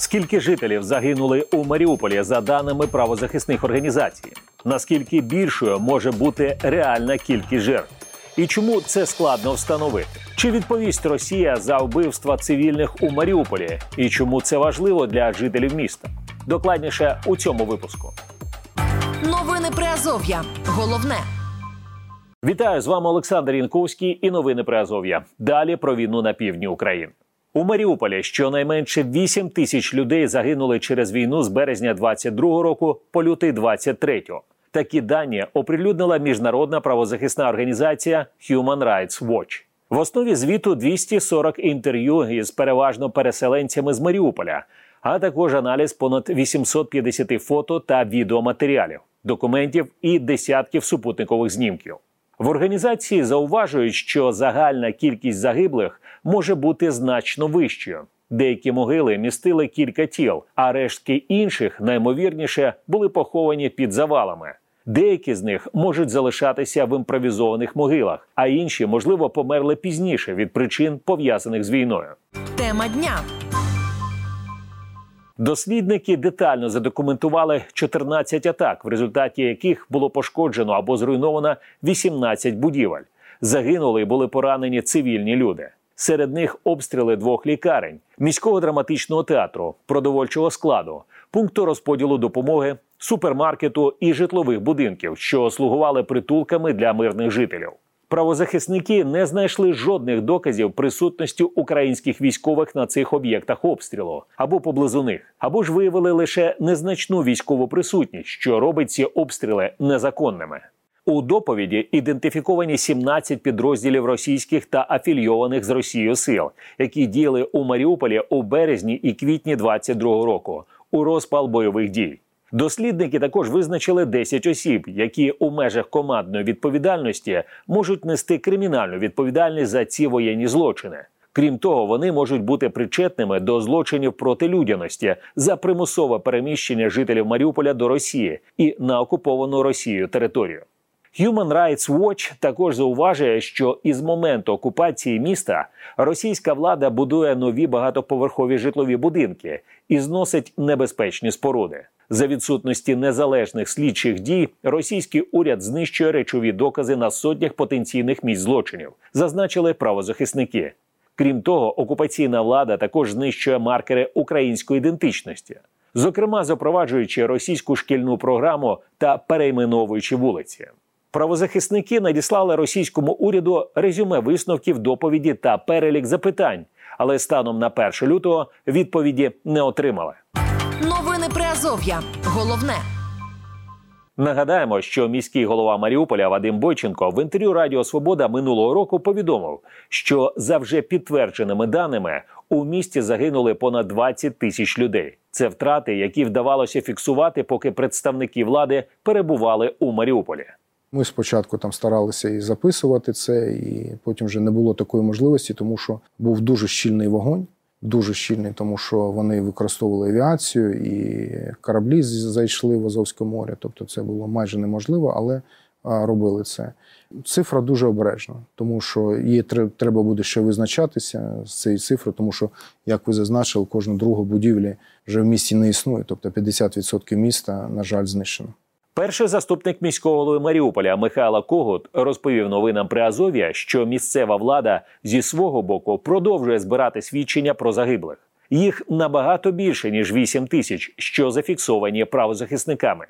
Скільки жителів загинули у Маріуполі за даними правозахисних організацій? Наскільки більшою може бути реальна кількість жертв? І чому це складно встановити? Чи відповість Росія за вбивства цивільних у Маріуполі? І чому це важливо для жителів міста? Докладніше у цьому випуску. Новини Приазов'я. Головне. Вітаю з вами Олександр Янковський і новини Приазов'я. Далі про війну на півдні України. У Маріуполі щонайменше 8 тисяч людей загинули через війну з березня 22-го року по лютий 23-го. Такі дані оприлюднила міжнародна правозахисна організація Human Rights Watch. В основі звіту 240 інтерв'ю із переважно переселенцями з Маріуполя, а також аналіз понад 850 фото та відеоматеріалів, документів і десятків супутникових знімків. В організації зауважують, що загальна кількість загиблих може бути значно вищою. Деякі могили містили кілька тіл, а рештки інших наймовірніше були поховані під завалами. Деякі з них можуть залишатися в імпровізованих могилах, а інші, можливо, померли пізніше від причин пов'язаних з війною. Тема дня. Дослідники детально задокументували 14 атак, в результаті яких було пошкоджено або зруйновано 18 будівель. Загинули і були поранені цивільні люди. Серед них обстріли двох лікарень, міського драматичного театру, продовольчого складу, пункту розподілу допомоги, супермаркету і житлових будинків, що слугували притулками для мирних жителів. Правозахисники не знайшли жодних доказів присутності українських військових на цих об'єктах обстрілу або поблизу них, або ж виявили лише незначну військову присутність, що робить ці обстріли незаконними. У доповіді ідентифіковані 17 підрозділів російських та афільйованих з Росією сил, які діяли у Маріуполі у березні і квітні 22-го року у розпал бойових дій. Дослідники також визначили 10 осіб, які у межах командної відповідальності можуть нести кримінальну відповідальність за ці воєнні злочини. Крім того, вони можуть бути причетними до злочинів проти людяності за примусове переміщення жителів Маріуполя до Росії і на окуповану Росією територію. Human Rights Watch також зауважує, що із моменту окупації міста російська влада будує нові багатоповерхові житлові будинки і зносить небезпечні споруди. За відсутності незалежних слідчих дій російський уряд знищує речові докази на сотнях потенційних місць злочинів, зазначили правозахисники. Крім того, окупаційна влада також знищує маркери української ідентичності, зокрема запроваджуючи російську шкільну програму та перейменовуючи вулиці. Правозахисники надіслали російському уряду резюме висновків доповіді та перелік запитань, але станом на 1 лютого відповіді не отримали. Новини Приазов'я. Головне. Нагадаємо, що міський голова Маріуполя Вадим Бойченко в інтерв'ю Радіо Свобода минулого року повідомив, що за вже підтвердженими даними у місті загинули понад 20 тисяч людей. Це втрати, які вдавалося фіксувати, поки представники влади перебували у Маріуполі. Ми спочатку там старалися і записувати це, і потім вже не було такої можливості, тому що був дуже щільний вогонь, дуже щільний, тому що вони використовували авіацію і кораблі зайшли в Азовське море. Тобто це було майже неможливо, але робили це. Цифра дуже обережна, тому що її треба буде ще визначатися з цією цифрою, тому що, як ви зазначили, кожна друга будівлі вже в місті не існує. Тобто 50% міста, на жаль, знищено. Перший заступник міського голови Маріуполя Михайло Когут розповів новинам при Азов'я, що місцева влада зі свого боку продовжує збирати свідчення про загиблих. Їх набагато більше ніж 8 тисяч, що зафіксовані правозахисниками.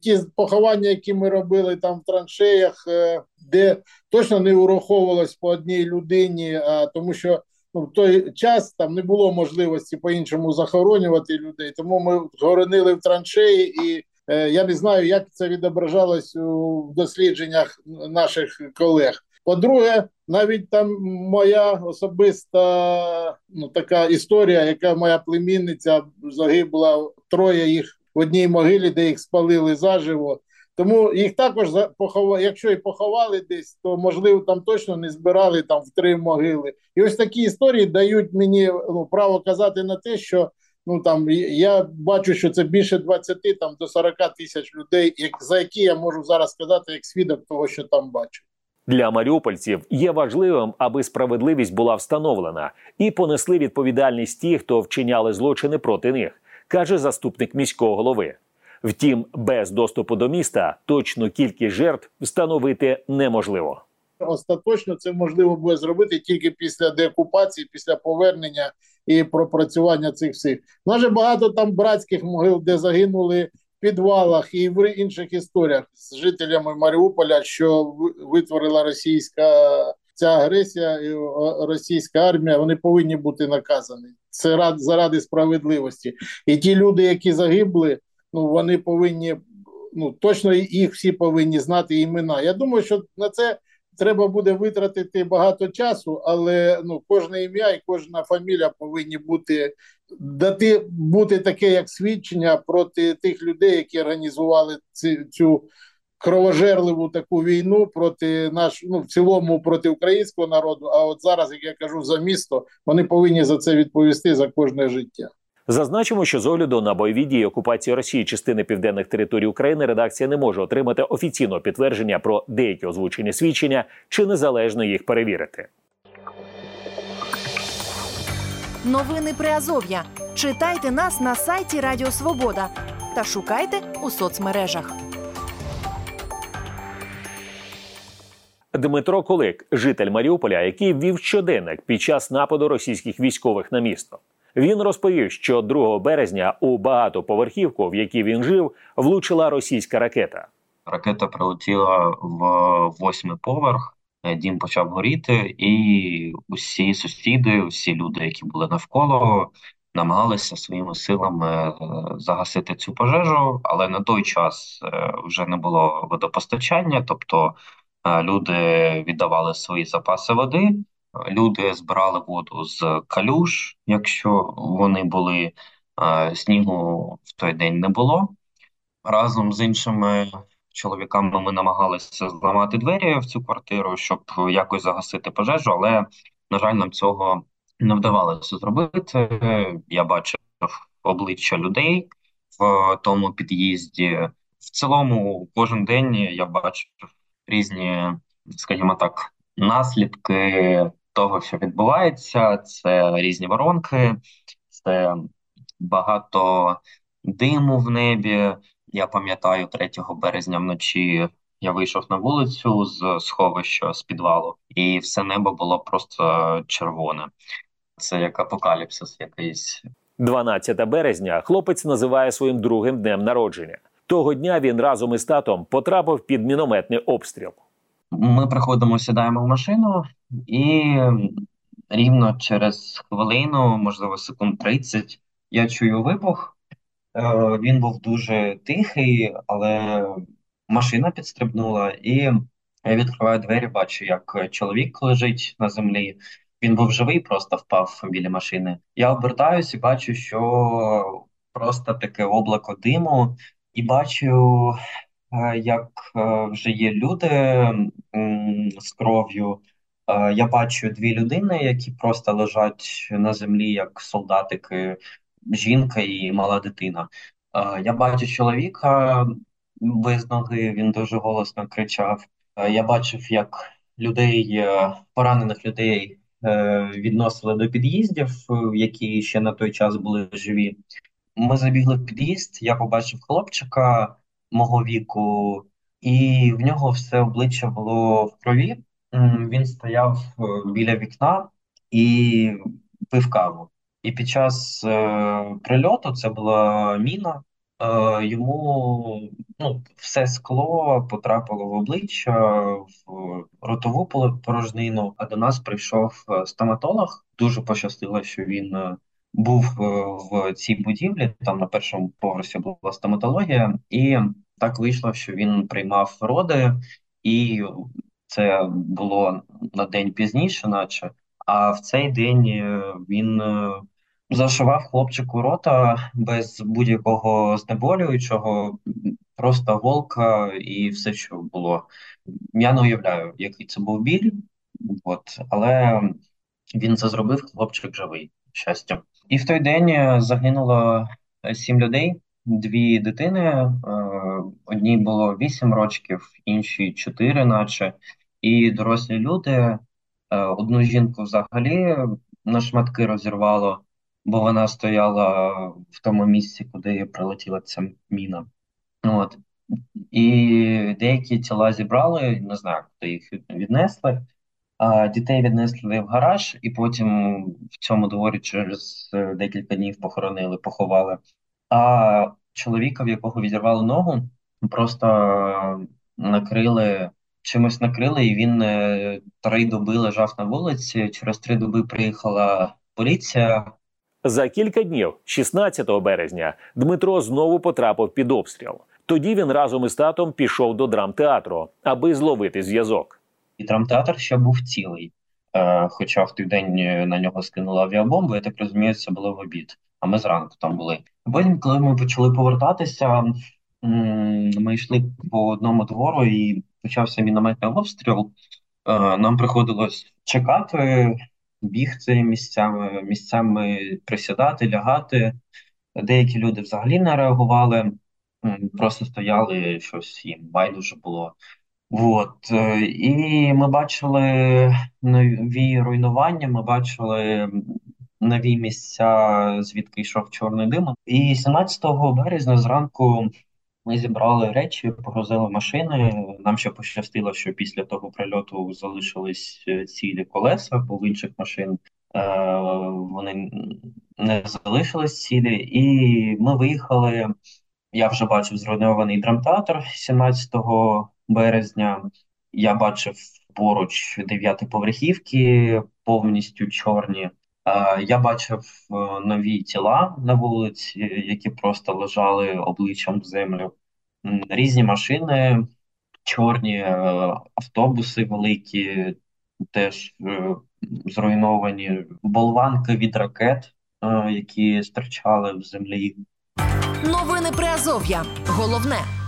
Ті поховання, які ми робили там в траншеях, е, де точно не ураховувалось по одній людині, а тому що ну, в той час там не було можливості по іншому захоронювати людей. Тому ми згоронили в траншеї і. Е, я не знаю, як це відображалось у дослідженнях наших колег. По-друге, навіть там моя особиста ну, така історія, яка моя племінниця загибла троє їх в одній могилі, де їх спалили заживо. Тому їх також поховали, якщо і поховали десь, то можливо там точно не збирали там в три могили. І ось такі історії дають мені ну, право казати на те, що ну там я бачу, що це більше 20 там до 40 тисяч людей, як за які я можу зараз сказати як свідок того, що там бачу. Для маріупольців є важливим, аби справедливість була встановлена і понесли відповідальність ті, хто вчиняли злочини проти них, каже заступник міського голови. Втім, без доступу до міста точну кількість жертв встановити неможливо. Остаточно це можливо буде зробити тільки після деокупації, після повернення і пропрацювання цих всіх. У нас же багато там братських могил, де загинули в підвалах і в інших історіях з жителями Маріуполя, що витворила російська ця агресія, і російська армія. Вони повинні бути наказані. Це рад заради справедливості. І ті люди, які загибли, ну вони повинні. Ну точно їх всі повинні знати імена. Я думаю, що на це треба буде витратити багато часу, але ну кожне ім'я і кожна фамілія повинні бути дати бути таке, як свідчення проти тих людей, які організували цю, цю кровожерливу таку війну проти наш, ну в цілому проти українського народу. А от зараз, як я кажу, за місто вони повинні за це відповісти за кожне життя. Зазначимо, що з огляду на бойові дії окупації Росії частини південних територій України редакція не може отримати офіційного підтвердження про деякі озвучені свідчення чи незалежно їх перевірити. Новини Приазов'я. Читайте нас на сайті Радіо Свобода та шукайте у соцмережах. Дмитро Кулик, житель Маріуполя, який ввів щоденник під час нападу російських військових на місто. Він розповів, що 2 березня у багатоповерхівку, в якій він жив, влучила російська ракета. Ракета прилетіла в восьмий поверх. Е, дім почав горіти, і усі сусіди, усі люди, які були навколо, намагалися своїми силами е, загасити цю пожежу. Але на той час е, вже не було водопостачання, тобто люди віддавали свої запаси води. Люди збирали воду з калюш, якщо вони були снігу в той день не було. Разом з іншими чоловіками ми намагалися зламати двері в цю квартиру, щоб якось загасити пожежу, але на жаль, нам цього не вдавалося зробити. Я бачив обличчя людей в тому під'їзді. В цілому, кожен день я бачив різні, скажімо так, наслідки того, що відбувається, це різні воронки, це багато диму в небі. Я пам'ятаю, 3 березня вночі я вийшов на вулицю з сховища з підвалу, і все небо було просто червоне. Це як апокаліпсис якийсь. 12 березня хлопець називає своїм другим днем народження. Того дня він разом із татом потрапив під мінометний обстріл. Ми приходимо, сідаємо в машину, і рівно через хвилину, можливо, секунд 30, я чую вибух. Е, він був дуже тихий, але машина підстрибнула, і я відкриваю двері, бачу, як чоловік лежить на землі. Він був живий, просто впав біля машини. Я обертаюсь і бачу, що просто таке облако диму, і бачу як е, вже є люди з кров'ю. Е, я бачу дві людини, які просто лежать на землі, як солдатики, жінка і мала дитина. Я бачу чоловіка без ноги, він дуже голосно кричав. Я бачив, як людей, поранених людей відносили до під'їздів, які ще на той час були живі. Ми забігли в під'їзд, я побачив хлопчика мого віку, і в нього все обличчя було в крові. Він стояв е, біля вікна і пив каву. І під час е, прильоту це була міна. Е, йому ну, все скло потрапило в обличчя, в ротову порожнину. А до нас прийшов е, стоматолог. Дуже пощастило, що він е, був в цій будівлі. Там на першому поверсі була стоматологія, і так вийшло, що він приймав роди, і це було на день пізніше, наче. А в цей день е, він е, зашивав хлопчику рота без будь-якого знеболюючого, просто голка і все, що було. Я не уявляю, який це був біль, от, але він це зробив, хлопчик живий, щастя. І в той день е, загинуло сім людей дві дитини. Е, одній було вісім років, іншій чотири, наче. і дорослі люди. Е, одну жінку взагалі на шматки розірвало, бо вона стояла в тому місці, куди прилетіла ця міна. От. І деякі тіла зібрали, не знаю, куди їх віднесли. А Дітей віднесли в гараж, і потім в цьому дворі через декілька днів похоронили, поховали. А чоловіка, в якого відірвали ногу, просто накрили чимось накрили, і він е, три доби лежав на вулиці. Через три доби приїхала поліція. За кілька днів, 16 березня, Дмитро знову потрапив під обстріл. Тоді він разом із татом пішов до драмтеатру, аби зловити зв'язок. І драмтеатр ще був цілий. Е, хоча в той день е, на нього скинула авіабомбу, я так розумію, це було в обід. А ми зранку там були. Потім, коли ми почали повертатися, ми йшли по одному двору і почався мінометний обстріл. Е, нам приходилось чекати, бігти місцями, місцями присідати, лягати. Деякі люди взагалі не реагували, просто стояли щось їм байдуже було. От. Е, і ми бачили нові руйнування, ми бачили нові місця, звідки йшов чорний дим. І 17 березня зранку ми зібрали речі, погрузили машини. Нам ще пощастило, що після того прильоту залишились е, цілі колеса, бо в інших машин е, вони не залишились цілі. І ми виїхали. Я вже бачив зруйнований драмтеатр 17 березня. Я бачив поруч дев'ятиповерхівки, повністю чорні. Е, я бачив е, нові тіла на вулиці, які просто лежали обличчям в землю. Різні машини, чорні е, автобуси великі, теж зруйновані, болванки від ракет, які стирчали в землі. Новини Приазов'я. Головне.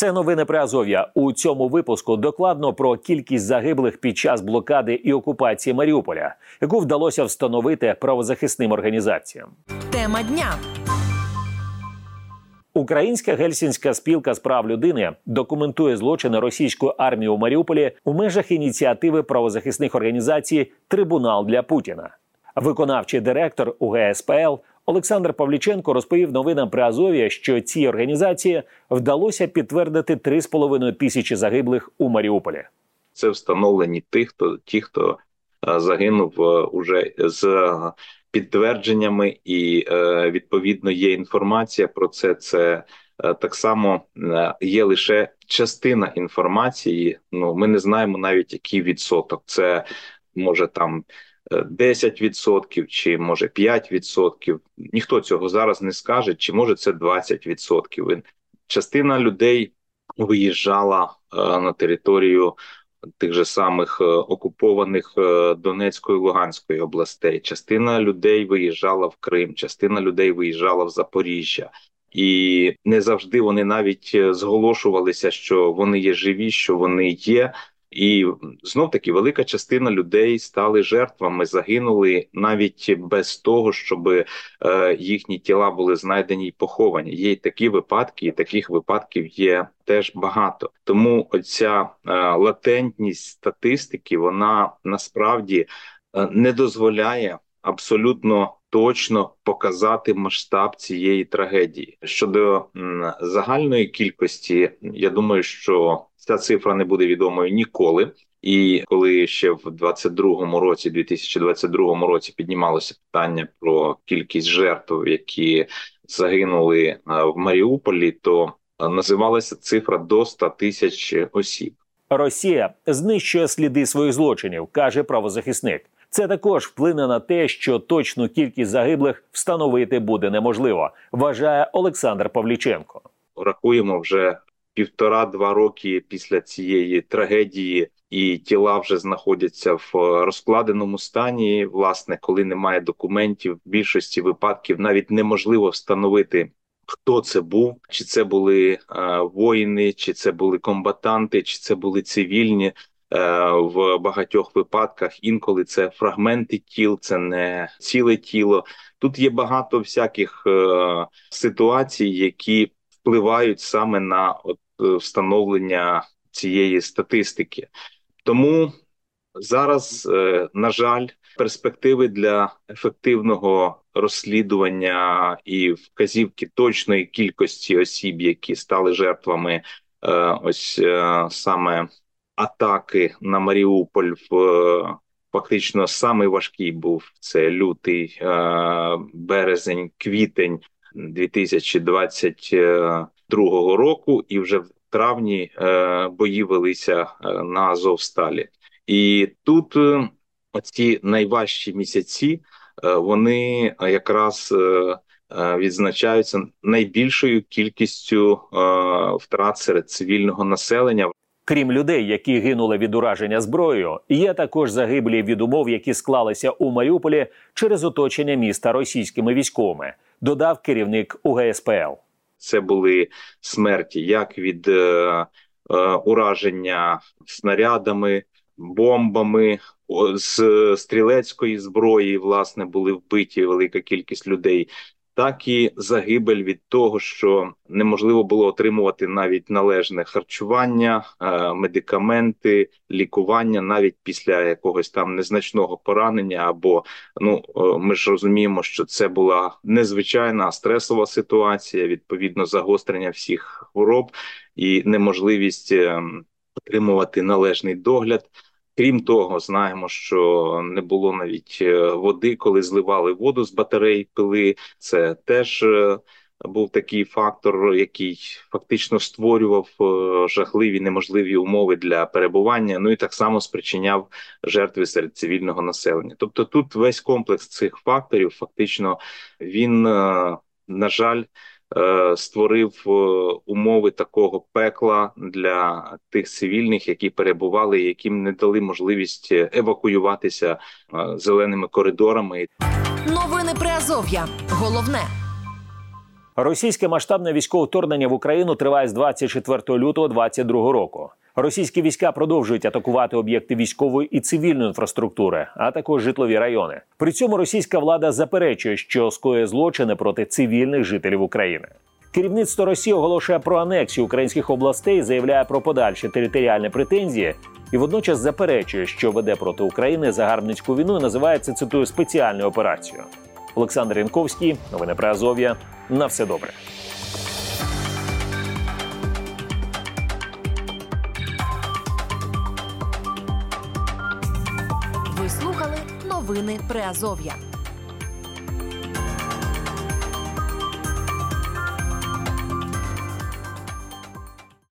Це новини про Азов'я. У цьому випуску докладно про кількість загиблих під час блокади і окупації Маріуполя, яку вдалося встановити правозахисним організаціям. Тема дня. Українська гельсінська спілка з прав людини документує злочини російської армії у Маріуполі у межах ініціативи правозахисних організацій Трибунал для Путіна. Виконавчий директор УГСПЛ Олександр Павліченко розповів новинам при Азові, що цій організації вдалося підтвердити 3,5 тисячі загиблих у Маріуполі. Це встановлені ті, хто ті, хто е, загинув е, уже з підтвердженнями, і е, відповідно є інформація про це. Це так само є лише частина інформації. Ну ми не знаємо навіть який відсоток. Це може там 10% чи може 5%. Ніхто цього зараз не скаже, чи може це 20%. Частина людей виїжджала е, на територію тих же самих е, окупованих е, Донецької Луганської областей. Частина людей виїжджала в Крим, частина людей виїжджала в Запоріжжя. І не завжди вони навіть зголошувалися, що вони є живі, що вони є. І знов таки велика частина людей стали жертвами, загинули навіть без того, щоб е, їхні тіла були знайдені й поховані. Є й такі випадки, і таких випадків є теж багато. Тому оця е, латентність статистики вона насправді е, не дозволяє абсолютно. Точно показати масштаб цієї трагедії щодо загальної кількості. Я думаю, що Ця цифра не буде відомою ніколи. І коли ще в 22-му році, 2022 році, піднімалося питання про кількість жертв, які загинули е, в Маріуполі, то називалася цифра до 100 тисяч осіб. Росія знищує сліди своїх злочинів, каже правозахисник. Це також вплине на те, що точну кількість загиблих встановити буде неможливо. Вважає Олександр Павліченко. Рахуємо вже півтора-два роки після цієї трагедії, і тіла вже знаходяться в розкладеному стані. Власне, коли немає документів, в більшості випадків навіть неможливо встановити. Хто це був? Чи це були е, воїни, чи це були комбатанти, чи це були цивільні е, в багатьох випадках? Інколи це фрагменти тіл, це не ціле тіло. Тут є багато всяких е, ситуацій, які впливають саме на от, е, встановлення цієї статистики. Тому зараз, е, на жаль, перспективи для ефективного розслідування і вказівки точної кількості осіб, які стали жертвами е, ось саме атаки на Маріуполь в фактично самий важкий був це лютий березень, квітень 2022 року, і вже в травні бої велися на Азовсталі. І тут оці найважчі місяці е, вони якраз е, е, відзначаються найбільшою кількістю втрат серед цивільного населення. Крім людей, які гинули від ураження зброєю, є також загиблі від умов, які склалися у Маріуполі через оточення міста російськими військовими. Додав керівник УГСПЛ. Це були смерті як від е, е, ураження снарядами, бомбами, з стрілецької зброї власне були вбиті велика кількість людей. Так і загибель від того, що неможливо було отримувати навіть належне харчування, е, медикаменти, лікування навіть після якогось там незначного поранення. Або ну ми ж розуміємо, що це була незвичайна стресова ситуація, відповідно загострення всіх хвороб і неможливість ем, отримувати належний догляд. Крім того, знаємо, що не було навіть е, води, коли зливали воду з батарей, пили. Це теж е, був такий фактор, який фактично створював е, жахливі неможливі умови для перебування. Ну і так само спричиняв жертви серед цивільного населення. Тобто, тут весь комплекс цих факторів, фактично, він на жаль. Е, створив е, умови такого пекла для тих цивільних, які перебували, яким не дали можливість евакуюватися е, зеленими коридорами. Новини при Азов'я. Головне. Російське масштабне військове вторгнення в Україну триває з 24 лютого 2022 року. Російські війська продовжують атакувати об'єкти військової і цивільної інфраструктури, а також житлові райони. При цьому російська влада заперечує, що скоює злочини проти цивільних жителів України. Керівництво Росії оголошує про анексію українських областей, заявляє про подальші територіальні претензії і водночас заперечує, що веде проти України загарбницьку війну. і Називається цитую спеціальною операцією. Олександр Янковський, новини про Азов'я. На все добре. Новини Приазов'я.